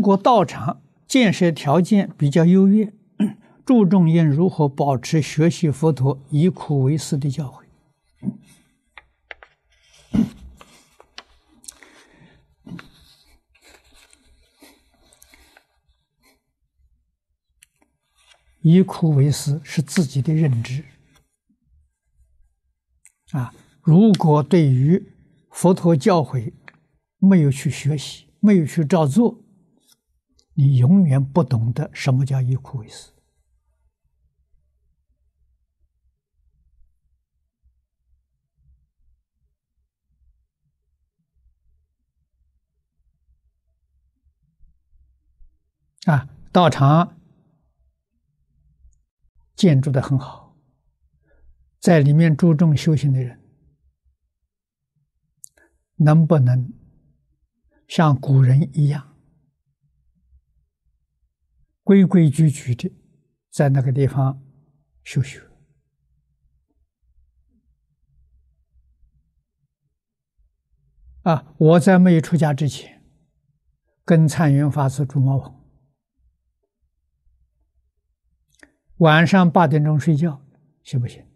如果道场建设条件比较优越，注重应如何保持学习佛陀以苦为师的教诲？以苦为师是自己的认知啊！如果对于佛陀教诲没有去学习，没有去照做，你永远不懂得什么叫以苦为师啊！道场。建筑的很好，在里面注重修行的人，能不能像古人一样，规规矩矩的在那个地方修学？啊，我在没有出家之前，跟禅云法师住茅棚。晚上八点钟睡觉，行不行？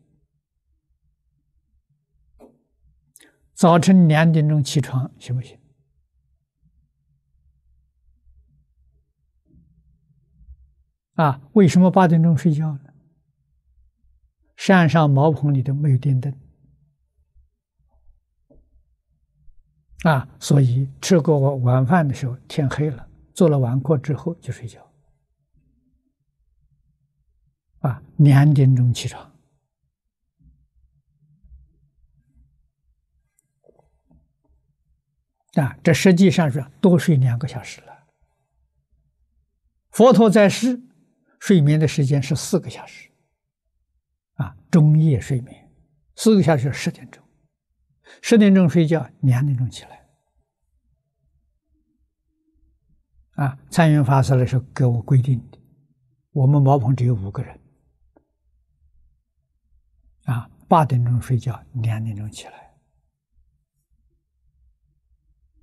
早晨两点钟起床，行不行？啊，为什么八点钟睡觉呢？山上茅棚里头没有电灯，啊，所以吃过晚饭的时候天黑了，做了晚课之后就睡觉。啊，两点钟起床，啊，这实际上是多睡两个小时了。佛陀在世，睡眠的时间是四个小时，啊，中夜睡眠，四个小时十点钟，十点钟睡觉，两点钟起来。啊，参云法师的时候给我规定的，我们茅棚只有五个人。啊，八点钟睡觉，两点钟起来。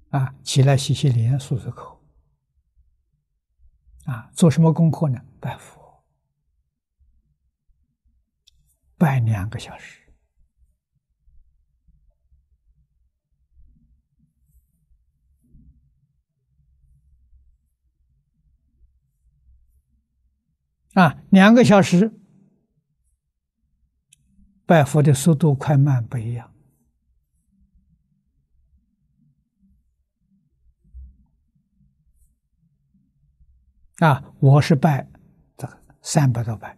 啊，起来洗洗脸，漱漱口。啊，做什么功课呢？拜佛，拜两个小时。啊，两个小时。拜佛的速度快慢不一样啊！我是拜这个三百多拜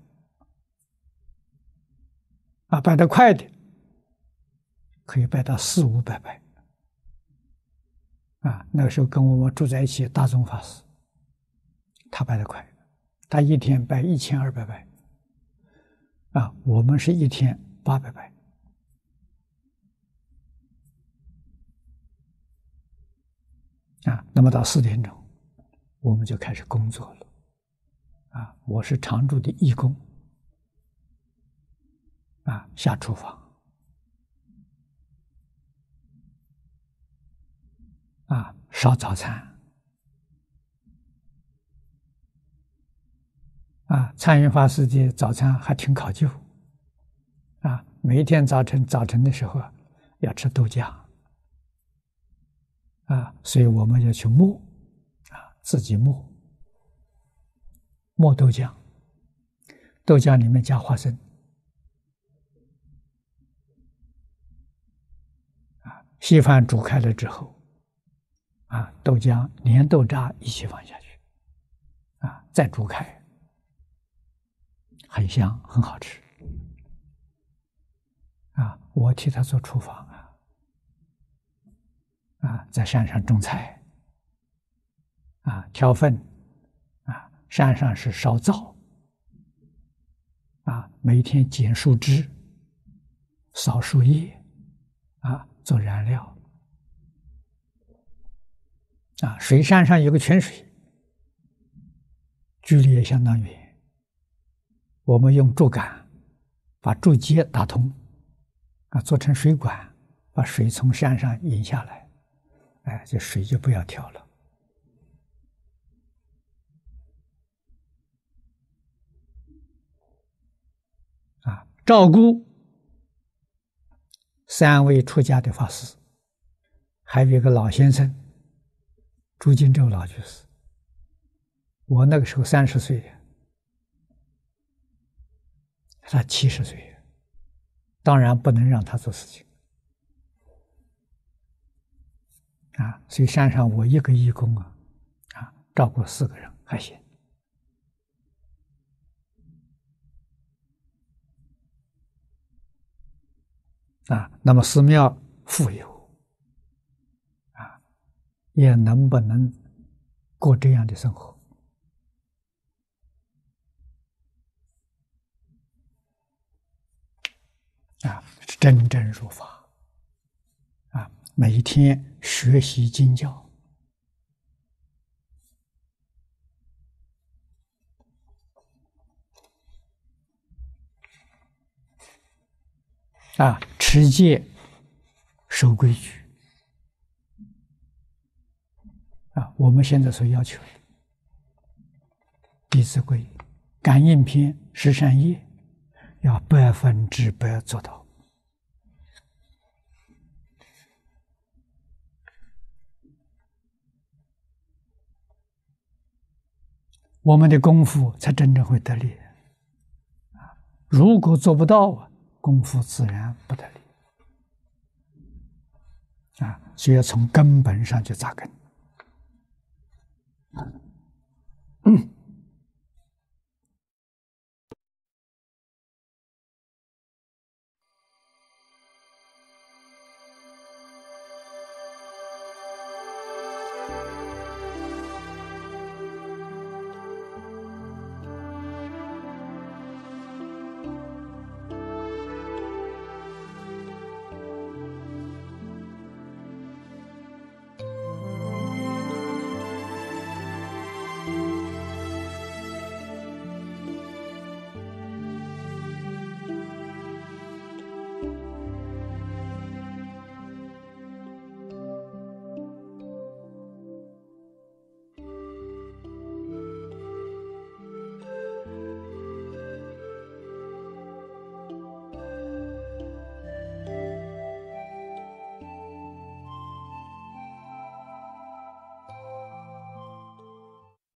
啊，拜得快的可以拜到四五百拜啊。那个时候跟我们住在一起，大众法师他拜得快，他一天拜一千二百拜啊。我们是一天。八百拜啊！那么到四点钟，我们就开始工作了。啊，我是常住的义工，啊，下厨房，啊，烧早餐，啊，禅云法师的早餐还挺考究。啊，每一天早晨早晨的时候啊，要吃豆浆，啊，所以我们要去磨，自己磨，磨豆浆，豆浆里面加花生，啊，稀饭煮开了之后，啊，豆浆连豆渣一起放下去，啊，再煮开，很香，很好吃。啊，我替他做厨房啊，啊，在山上种菜，啊，挑粪，啊，山上是烧灶，啊，每天捡树枝，扫树叶，啊，做燃料，啊，水山上有个泉水，距离也相当远，我们用竹竿把竹节打通。啊，做成水管，把水从山上引下来，哎，这水就不要挑了。照顾三位出家的法师，还有一个老先生，朱金洲老居士。我那个时候三十岁，他七十岁，当然不能让他做事情啊。所以山上我一个义工啊，啊，照顾四个人还行。啊，那么寺庙富有，啊，也能不能过这样的生活？啊，真正入法，啊，每天学习经教，啊。持戒、守规矩啊！我们现在所要求的《弟子规》《感应篇》《十善业》，要百分之百做到，我们的功夫才真正会得力！如果做不到啊，功夫自然不得力。啊就要从根本上去扎根。嗯。